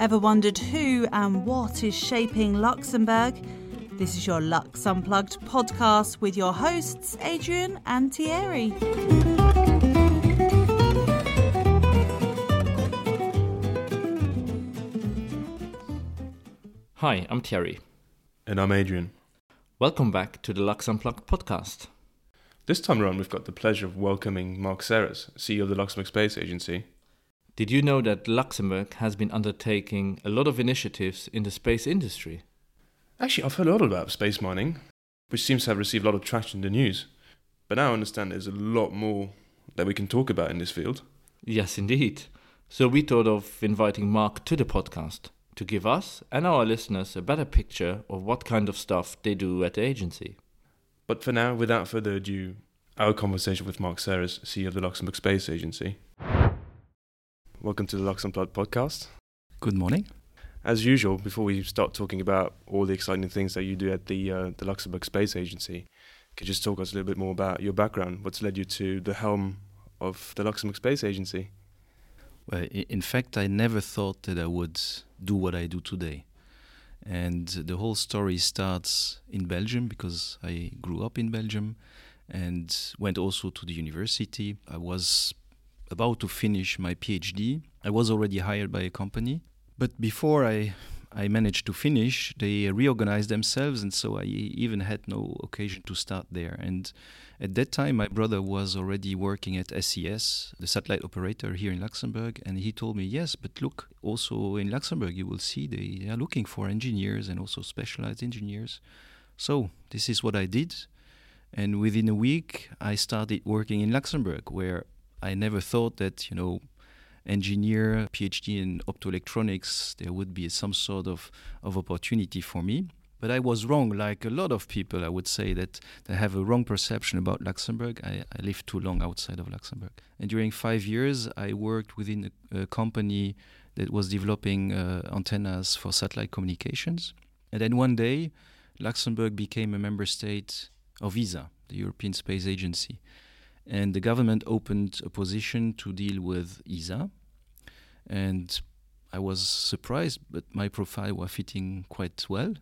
Ever wondered who and what is shaping Luxembourg? This is your Lux Unplugged podcast with your hosts, Adrian and Thierry. Hi, I'm Thierry. And I'm Adrian. Welcome back to the Lux Unplugged podcast. This time around, we've got the pleasure of welcoming Marc Serres, CEO of the Luxembourg Space Agency. Did you know that Luxembourg has been undertaking a lot of initiatives in the space industry? Actually, I've heard a lot about space mining, which seems to have received a lot of traction in the news. But now I understand there's a lot more that we can talk about in this field. Yes, indeed. So we thought of inviting Marc to the podcast to give us and our listeners a better picture of what kind of stuff they do at the agency. But for now, without further ado, our conversation with Marc Serres, CEO of the Luxembourg Space Agency. Welcome to the Lux Unplugged podcast. Good morning. As usual, before we start talking about all the exciting things that you do at the uh, the Luxembourg Space Agency, could you just talk us a little bit more about your background? What's led you to the helm of the Luxembourg Space Agency? Well, in fact, I never thought that I would do what I do today. And the whole story starts in Belgium because I grew up in Belgium and went also to the university. I was about to finish my PhD. I was already hired by a company. But before I I managed to finish, they reorganized themselves, and so I even had no occasion to start there. And at that time, my brother was already working at SES, the satellite operator here in Luxembourg, and he told me, Yes, but look, also in Luxembourg, you will see they are looking for engineers and also specialized engineers. So this is what I did. And within a week, I started working in Luxembourg, where I never thought that, you know, engineer, PhD in optoelectronics, there would be some sort of, of opportunity for me. But I was wrong, like a lot of people, I would say, that, that have a wrong perception about Luxembourg. I, I lived too long outside of Luxembourg. And during five years, I worked within a, a company that was developing uh, antennas for satellite communications. And then one day, Luxembourg became a member state of ESA, the European Space Agency and the government opened a position to deal with ESA. And I was surprised, but my profile was fitting quite well,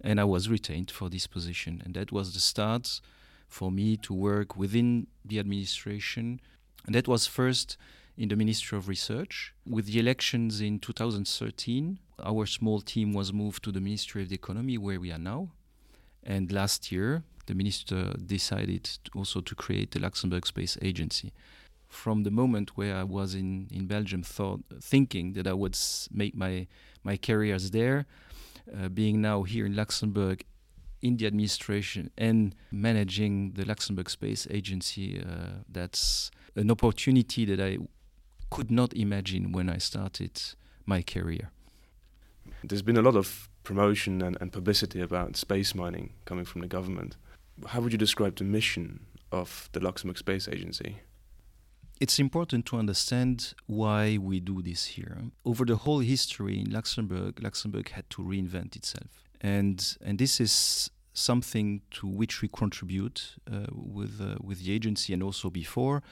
and I was retained for this position. And that was the start for me to work within the administration. And that was first in the Ministry of Research. With the elections in 2013, our small team was moved to the Ministry of the Economy, where we are now. And last year, the minister decided also to create the Luxembourg Space Agency. From the moment where I was in, in Belgium, thought, thinking that I would make my, my careers there, uh, being now here in Luxembourg in the administration and managing the Luxembourg Space Agency, uh, that's an opportunity that I could not imagine when I started my career. There's been a lot of promotion and, and publicity about space mining coming from the government how would you describe the mission of the Luxembourg Space Agency? It's important to understand why we do this here. Over the whole history in Luxembourg, Luxembourg had to reinvent itself. And, and this is something to which we contribute uh, with, uh, with the agency and also before.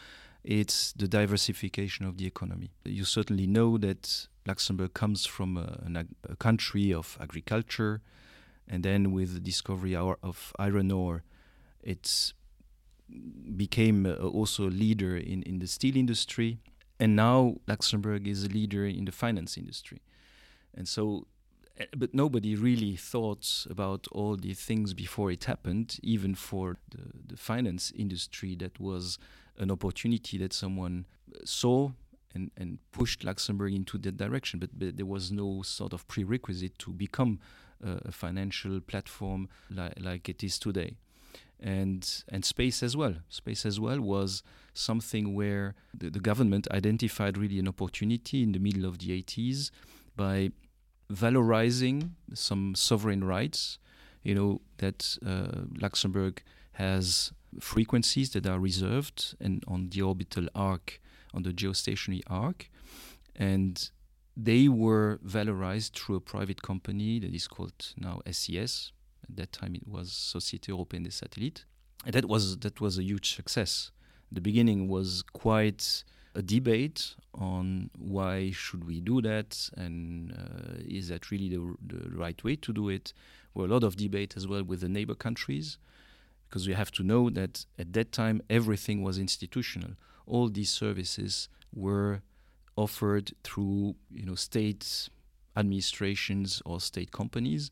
It's the diversification of the economy. You certainly know that Luxembourg comes from a, a country of agriculture, and then with the discovery of iron ore, it became uh, also a leader in, in the steel industry. And now Luxembourg is a leader in the finance industry. And so, eh, but nobody really thought about all the things before it happened, even for the, the finance industry, that was an opportunity that someone uh, saw and, and pushed Luxembourg into that direction. But, but there was no sort of prerequisite to become uh, a financial platform li- like it is today and and space as well. Space as well was something where the, the, government identified really an opportunity in the middle of the 80s by valorizing some sovereign rights. You know that uh, Luxembourg has frequencies that are reserved and on the orbital arc, on the geostationary arc, and they were valorized through a private company that is called now SES, at that time, it was Société Européenne des Satellites. And that was, that was a huge success. The beginning was quite a debate on why should we do that and uh, is that really the, the right way to do it. There were a lot of debate as well with the neighbor countries because we have to know that at that time everything was institutional. All these services were offered through you know state administrations or state companies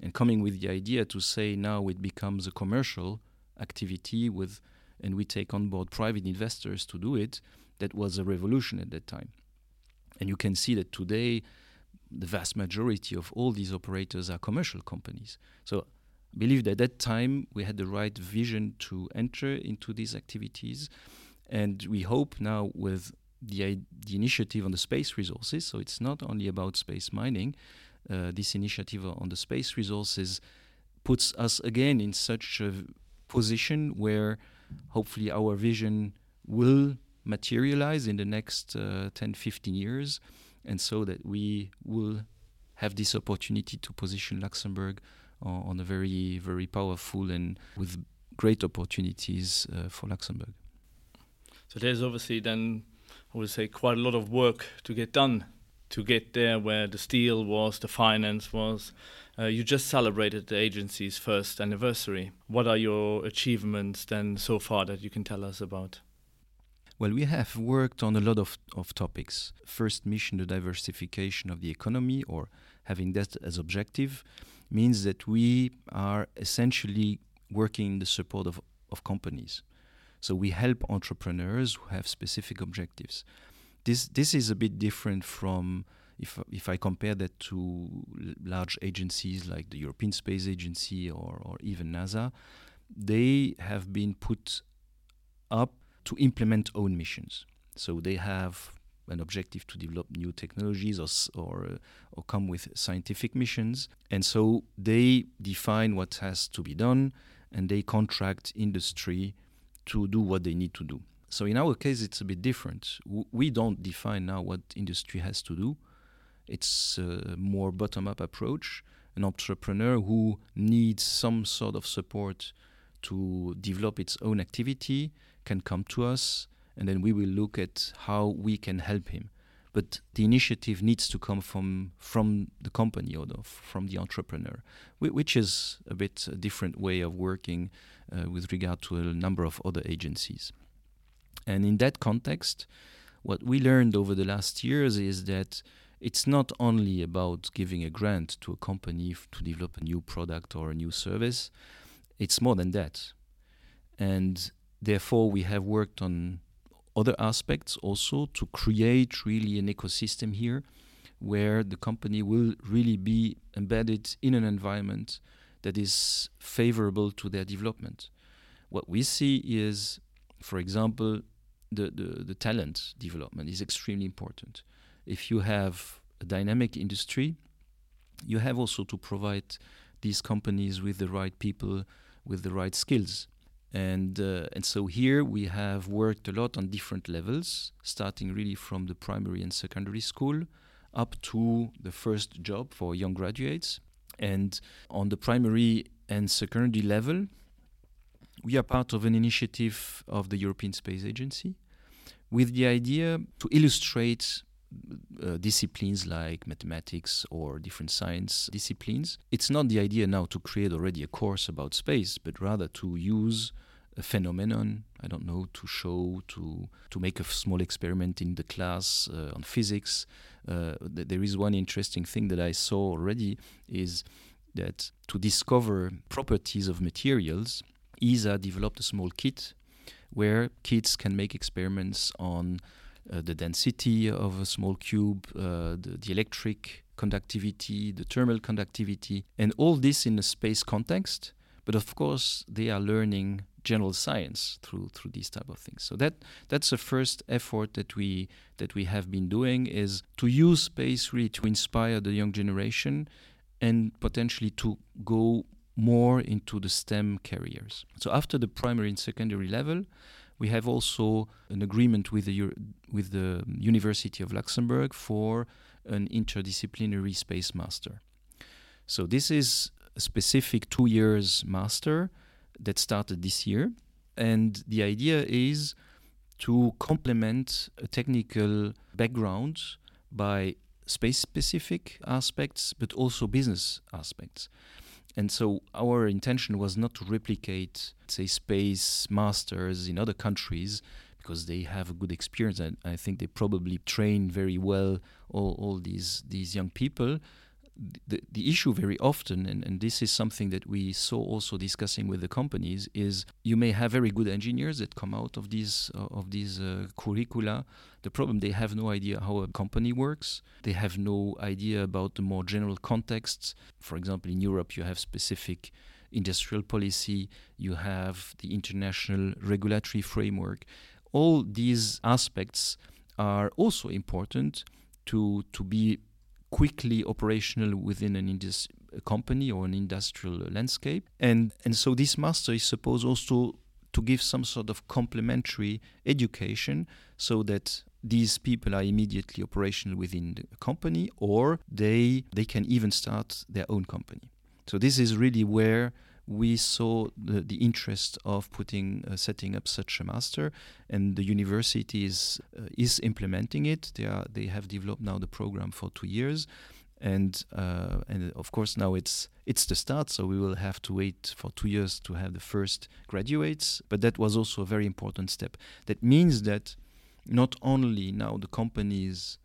and coming with the idea to say now it becomes a commercial activity with and we take on board private investors to do it that was a revolution at that time and you can see that today the vast majority of all these operators are commercial companies so I believe that at that time we had the right vision to enter into these activities and we hope now with the, the initiative on the space resources. So it's not only about space mining. Uh, this initiative on the space resources puts us again in such a position where hopefully our vision will materialize in the next uh, 10, 15 years, and so that we will have this opportunity to position Luxembourg on, a very, very powerful and with great opportunities uh, for Luxembourg. So there's obviously then I would say, quite a lot of work to get done to get there where the steel was, the finance was. Uh, you just celebrated the agency's first anniversary. What are your achievements then so far that you can tell us about? Well, we have worked on a lot of, of topics. First mission, the diversification of the economy, or having that as objective, means that we are essentially working in the support of, of companies. So we help entrepreneurs who have specific objectives. This this is a bit different from if if I compare that to large agencies like the European Space Agency or or even NASA, they have been put up to implement own missions. So they have an objective to develop new technologies or or, or come with scientific missions, and so they define what has to be done, and they contract industry to do what they need to do. So in our case, it's a bit different. we don't define now what industry has to do. It's a more bottom-up approach. An entrepreneur who needs some sort of support to develop its own activity can come to us, and then we will look at how we can help him. But the initiative needs to come from from the company or the, from the entrepreneur, which is a bit a different way of working uh, with regard to a number of other agencies. And in that context, what we learned over the last years is that it's not only about giving a grant to a company to develop a new product or a new service, it's more than that. And therefore, we have worked on other aspects also to create really an ecosystem here where the company will really be embedded in an environment that is favorable to their development. What we see is, for example, the, the, the talent development is extremely important. If you have a dynamic industry, you have also to provide these companies with the right people with the right skills. And, uh, and so here we have worked a lot on different levels, starting really from the primary and secondary school up to the first job for young graduates. And on the primary and secondary level, we are part of an initiative of the European Space Agency with the idea to illustrate uh, disciplines like mathematics or different science disciplines. It's not the idea now to create already a course about space, but rather to use a phenomenon i don't know to show to to make a small experiment in the class uh, on physics uh, th- there is one interesting thing that i saw already is that to discover properties of materials ESA developed a small kit where kids can make experiments on uh, the density of a small cube, uh, the, the, electric conductivity, the thermal conductivity, and all this in a space context. But of course, they are learning general science through through these type of things. So that that's the first effort that we that we have been doing is to use space really to inspire the young generation and potentially to go more into the STEM careers. So after the primary and secondary level, we have also an agreement with the with the University of Luxembourg for an interdisciplinary space master. So this is a specific two years master that started this year. And the idea is to complement a technical background by space specific aspects, but also business aspects. And so our intention was not to replicate, say, space masters in other countries because they have a good experience. And I think they probably train very well all, all these these young people the, the issue very often, and, and this is something that we saw also discussing with the companies, is you may have very good engineers that come out of these uh, of these uh, curricula. The problem they have no idea how a company works. They have no idea about the more general contexts. For example, in Europe, you have specific industrial policy. You have the international regulatory framework. All these aspects are also important to to be quickly operational within an indus- company or an industrial landscape. And, and so this master is supposed also to give some sort of complementary education so that these people are immediately operational within the company or they they can even start their own company. So this is really where we saw the, the interest of putting uh, setting up such a master and the university is uh, is implementing it. They are they have developed now the program for 2 years and uh, and of course now it's it's the start so we will have to wait for 2 years to have the first graduates but that was also a very important step. That means that not only now the companies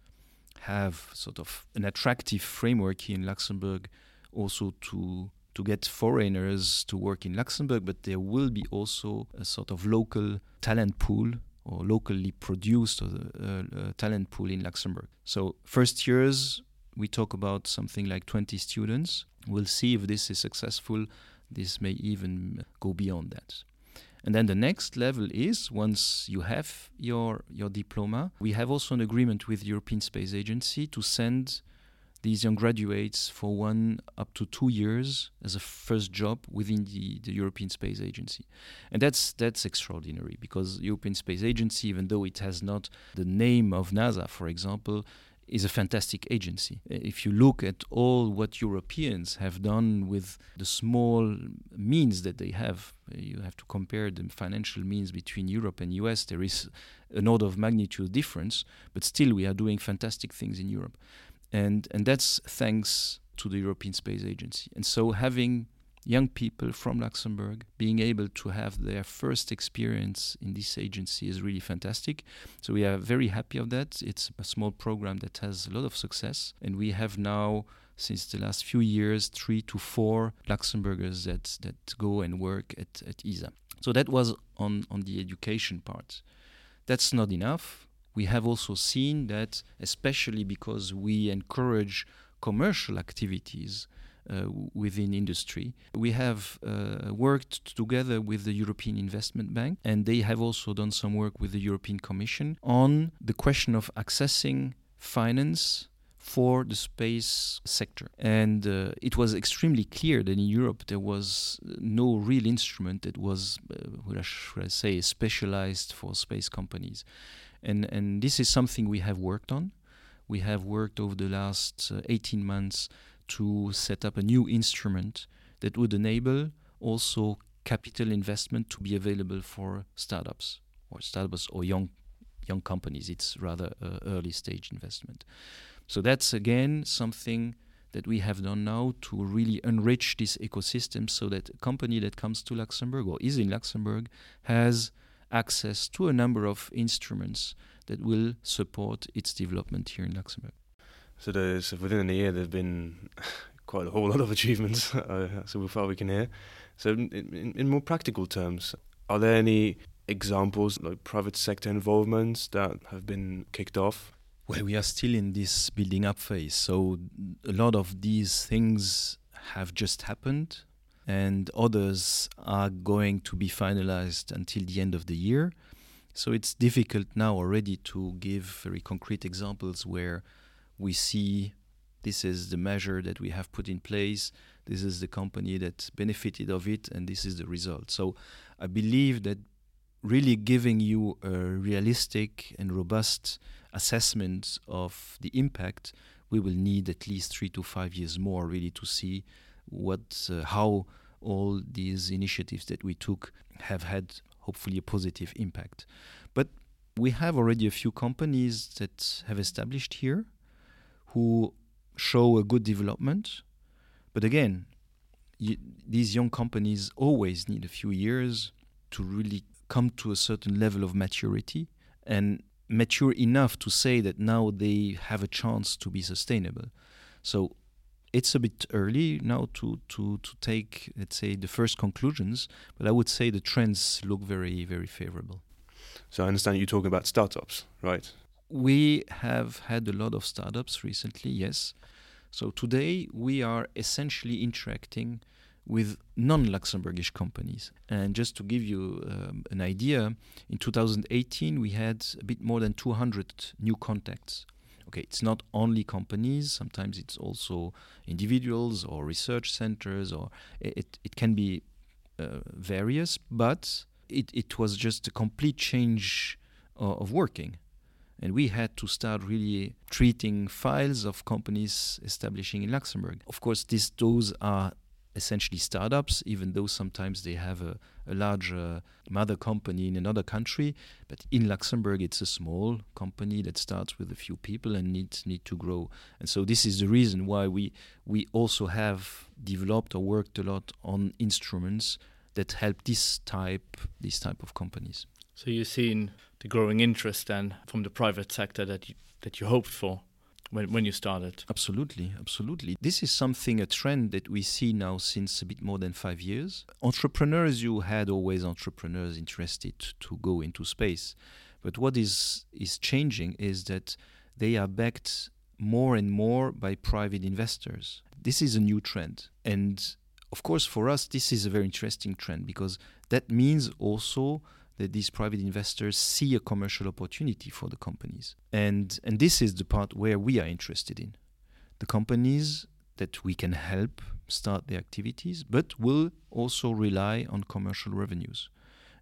have sort of an attractive framework here in Luxembourg also to to get foreigners to work in Luxembourg, but there will be also a sort of local talent pool or locally produced uh, uh, talent pool in Luxembourg. So, first years, we talk about something like 20 students. We'll see if this is successful. This may even go beyond that. And then the next level is once you have your your diploma, we have also an agreement with the European Space Agency to send these young graduates for one up to two years as a first job within the, the European Space Agency. And that's that's extraordinary because European Space Agency, even though it has not the name of NASA, for example, is a fantastic agency. Uh, if you look at all what Europeans have done with the small means that they have, uh, you have to compare the financial means between Europe and US. There is an order of magnitude difference, but still we are doing fantastic things in Europe and and that's thanks to the European Space Agency. And so having young people from Luxembourg being able to have their first experience in this agency is really fantastic. So we are very happy of that. It's a small program that has a lot of success, and we have now. Since the last few years, three to four Luxembourgers that, that go and work at, at ESA. So that was on, on the education part. That's not enough we have also seen that, especially because we encourage commercial activities uh, within industry. We have uh, worked together with the European Investment Bank, and they have also done some work with the European Commission on the question of accessing finance for the space sector. And uh, it was extremely clear that in Europe there was no real instrument that was, uh, should I say, specialized for space companies and and this is something we have worked on. We have worked over the last uh, 18 months to set up a new instrument that would enable also capital investment to be available for startups or startups or young young companies. It's rather uh, early stage investment. So that's again something that we have done now to really enrich this ecosystem so that a company that comes to Luxembourg or is in Luxembourg has access to a number of instruments that will support its development here in Luxembourg. So there's within a year there've been quite a whole lot of achievements, uh, so far we can hear. So in, in, in, more practical terms, are there any examples like private sector involvements that have been kicked off? Well, we are still in this building up phase, so a lot of these things have just happened and others are going to be finalized until the end of the year. So it's difficult now already to give very concrete examples where we see this is the measure that we have put in place, this is the company that benefited of it, and this is the result. So I believe that really giving you a realistic and robust assessment of the impact, we will need at least three to five years more really to see what uh, how all these initiatives that we took have had hopefully a positive impact. But We have already a few companies that have established here who show a good development. But again, you, these young companies always need a few years to really come to a certain level of maturity and mature enough to say that now they have a chance to be sustainable. So it's a bit early now to, to, to take, let's say, the first conclusions, but I would say the trends look very, very favorable. So I understand you're talking about startups, right? We have had a lot of startups recently, yes. So today we are essentially interacting with non Luxembourgish companies. And just to give you um, an idea, in 2018 we had a bit more than 200 new contacts. Okay, it's not only companies, sometimes it's also individuals or research centers, or it, it can be uh, various, but it, it was just a complete change uh, of working. And we had to start really treating files of companies establishing in Luxembourg. Of course, these those are essentially startups, even though sometimes they have a, a large uh, mother company in another country. But in Luxembourg, it's a small company that starts with a few people and needs need to grow. And so this is the reason why we we also have developed or worked a lot on instruments that help this type this type of companies. So you've seen the growing interest then from the private sector that you, that you hoped for when, when you started. Absolutely, absolutely. This is something, a trend that we see now since a bit more than five years. Entrepreneurs, you had always entrepreneurs interested to go into space. But what is, is changing is that they are backed more and more by private investors. This is a new trend. And of course, for us, this is a very interesting trend because that means also that these private investors see a commercial opportunity for the companies. And, and this is the part where we are interested in. The companies that we can help start their activities, but will also rely on commercial revenues.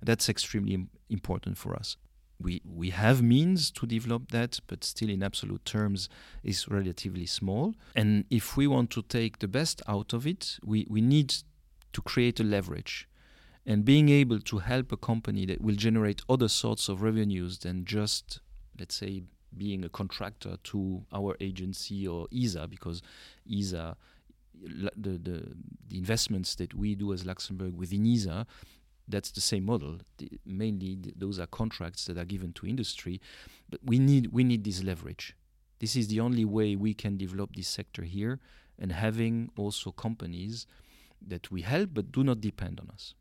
That's extremely important for us. We, we have means to develop that, but still in absolute terms is relatively small. And if we want to take the best out of it, we, we need to create a leverage and being able to help a company that will generate other sorts of revenues than just let's say being a contractor to our agency or ESA because ESA the, the, the investments that we do as Luxembourg within ESA that's the same model. The, mainly, the, those are contracts that are given to industry, but we need we need this leverage. This is the only way we can develop this sector here, and having also companies that we help but do not depend on us.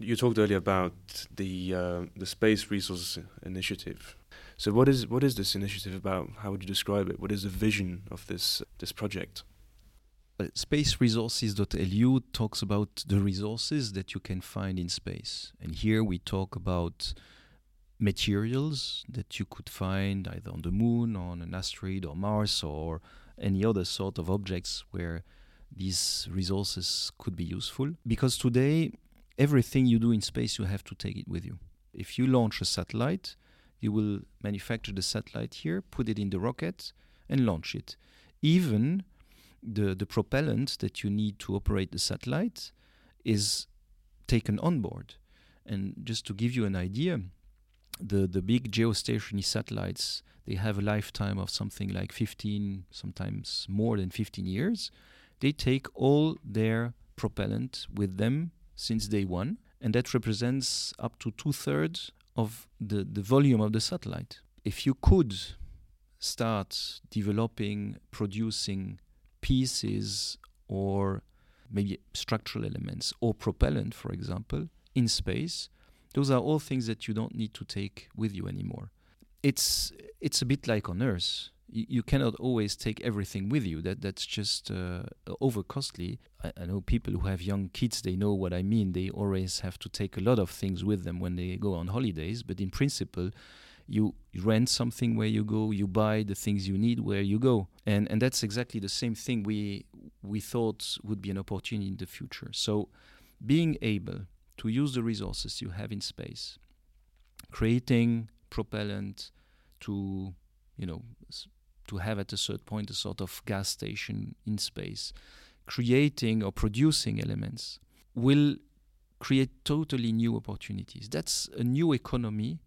You talked earlier about the uh, the Space Resource Initiative. So, what is what is this initiative about? How would you describe it? What is the vision of this this project? Uh, spaceresources.lu talks about the resources that you can find in space, and here we talk about materials that you could find either on the moon, on an asteroid, or Mars, or any other sort of objects where these resources could be useful. Because today everything you do in space, you have to take it with you. If you launch a satellite, you will manufacture the satellite here, put it in the rocket, and launch it. Even the, the propellant that you need to operate the satellite is taken on board. And just to give you an idea, the, the big geostationary satellites, they have a lifetime of something like 15, sometimes more than 15 years. They take all their propellant with them since day one, and that represents up to two thirds of the, the volume of the satellite. If you could start developing, producing pieces or maybe structural elements or propellant, for example, in space, those are all things that you don't need to take with you anymore. It's it's a bit like on Earth you, cannot always take everything with you. That that's just uh, over costly. I, I, know people who have young kids; they know what I mean. They always have to take a lot of things with them when they go on holidays. But in principle, you rent something where you go. You buy the things you need where you go, and and that's exactly the same thing we we thought would be an opportunity in the future. So, being able to use the resources you have in space, creating propellant to you know to have at a certain point a sort of gas station in space, creating or producing elements will create totally new opportunities. That's a new economy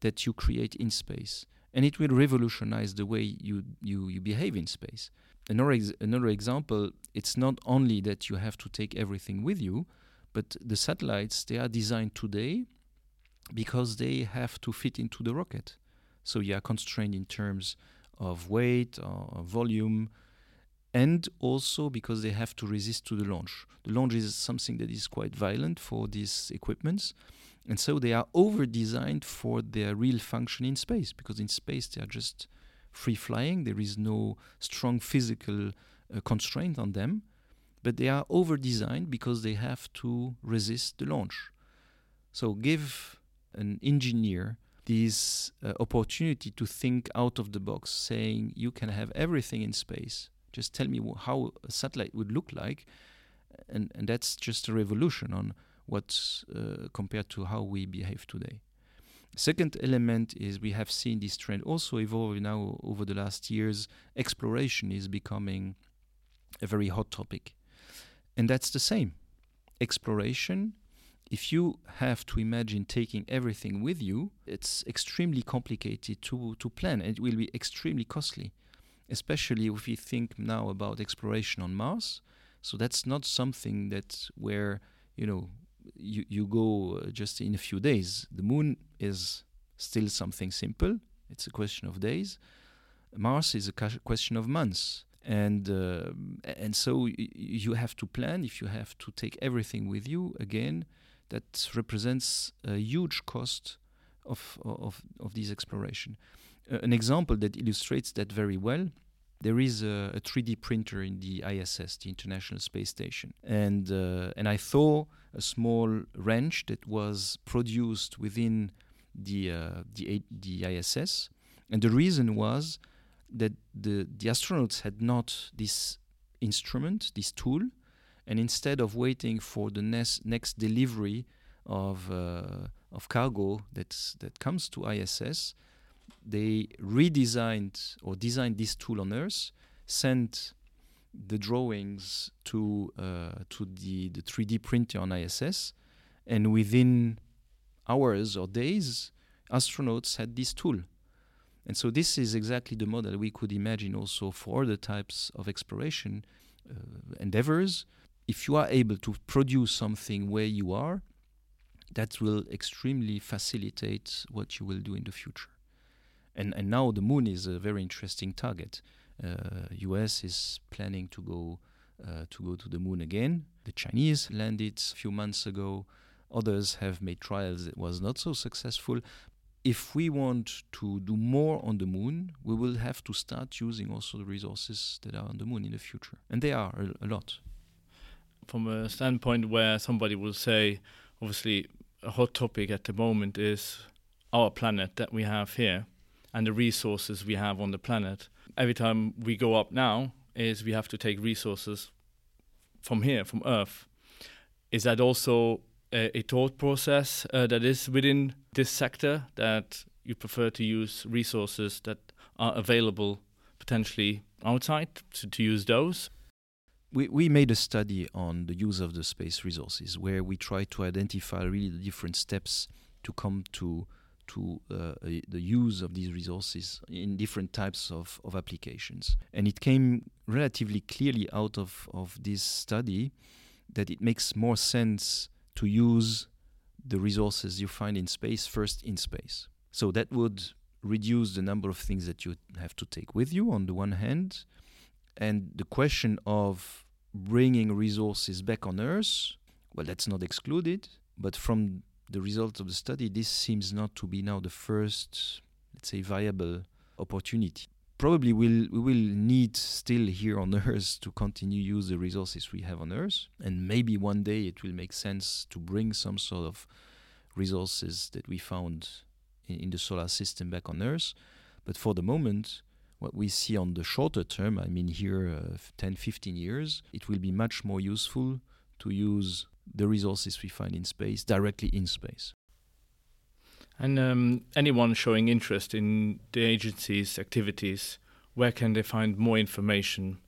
that you create in space. And it will revolutionize the way you, you, you behave in space. Another, ex- another example, it's not only that you have to take everything with you, but the satellites, they are designed today because they have to fit into the rocket. So you are constrained in terms of weight or volume, and also because they have to resist to the launch. The launch is something that is quite violent for these equipments, and so they are over designed for their real function in space because in space they are just free flying. There is no strong physical uh, constraint on them, but they are over designed because they have to resist the launch. So give an engineer this uh, opportunity to think out of the box, saying you can have everything in space. Just tell me how a satellite would look like, and and that's just a revolution on what uh, compared to how we behave today. Second element is we have seen this trend also evolve now over the last years. Exploration is becoming a very hot topic, and that's the same. Exploration if you have to imagine taking everything with you, it's extremely complicated to, to plan. It will be extremely costly, especially if you think now about exploration on Mars. So that's not something that where you know you, you go uh, just in a few days. The moon is still something simple. It's a question of days. Mars is a question of months. And uh, and so you have to plan. If you have to take everything with you again, that represents a huge cost of, of, of this exploration. Uh, an example that illustrates that very well there is a, a, 3D printer in the ISS, the International Space Station, and uh, and I saw a small wrench that was produced within the uh, the, the ISS, and the reason was that the the astronauts had not this instrument, this tool, and instead of waiting for the next next delivery of uh, of cargo that's that comes to ISS, they redesigned or designed this tool on Earth, sent the drawings to uh, to the the 3D printer on ISS, and within hours or days, astronauts had this tool. And so this is exactly the model we could imagine also for other types of exploration uh, endeavors if you are able to produce something where you are, that will extremely facilitate what you will do in the future. And and now the moon is a very interesting target. Uh, U.S. is planning to go uh, to go to the moon again. The Chinese landed a few months ago. Others have made trials that was not so successful. If we want to do more on the moon, we will have to start using also the resources that are on the moon in the future, and they are a, a lot from a standpoint where somebody will say, obviously, a hot topic at the moment is our planet that we have here and the resources we have on the planet. Every time we go up now, is we have to take resources from here, from Earth. Is that also a, a thought process uh, that is within this sector that you prefer to use resources that are available potentially outside to, to use those? We, we made a study on the use of the space resources where we tried to identify really the different steps to come to to uh, the use of these resources in different types of, of applications. And it came relatively clearly out of, of this study that it makes more sense to use the resources you find in space first in space. So that would reduce the number of things that you have to take with you on the one hand. And the question of bringing resources back on Earth, well, that's not excluded. But from the results of the study, this seems not to be now the first, let's say, viable opportunity. Probably we'll, we will need still here on Earth to continue use the resources we have on Earth, and maybe one day it will make sense to bring some sort of resources that we found in, in the solar system back on Earth. But for the moment, what we see on the shorter term, I mean here uh, 10, 15 years, it will be much more useful to use the resources we find in space directly in space. And um, anyone showing interest in the agency's activities, where can they find more information?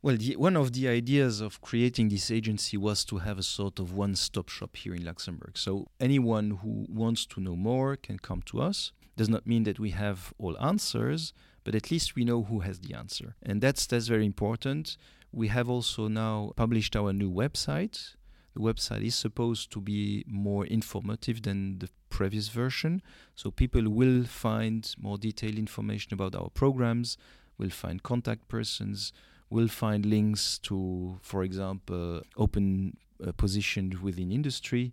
Well, the, one of the ideas of creating this agency was to have a sort of one stop shop here in Luxembourg. So anyone who wants to know more can come to us. Does not mean that we have all answers, but at least we know who has the answer. And that's, that's very important. We have also now published our new website. The website is supposed to be more informative than the previous version. So people will find more detailed information about our programs, will find contact persons, will find links to, for example, open uh, positions within industry,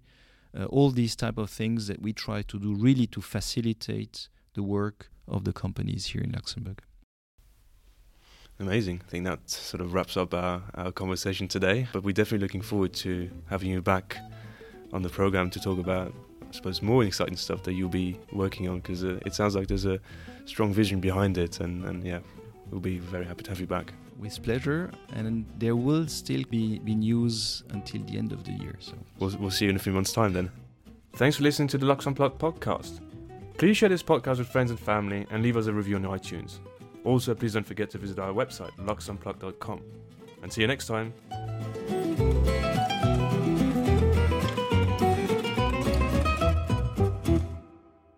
uh, all these type of things that we try to do really to facilitate the work of the companies here in Luxembourg. Amazing. I think that sort of wraps up our, our conversation today. But we're definitely looking forward to having you back on the program to talk about, I suppose, more exciting stuff that you'll be working on because uh, it sounds like there's a strong vision behind it. And, and yeah, we'll be very happy to have you back with pleasure, and there will still be, be news until the end of the year. So we'll, we'll see you in a few months' time then. Thanks for listening to the Lux Unplugged podcast. Please share this podcast with friends and family and leave us a review on iTunes. Also, please don't forget to visit our website, luxunplugged.com. And see you next time.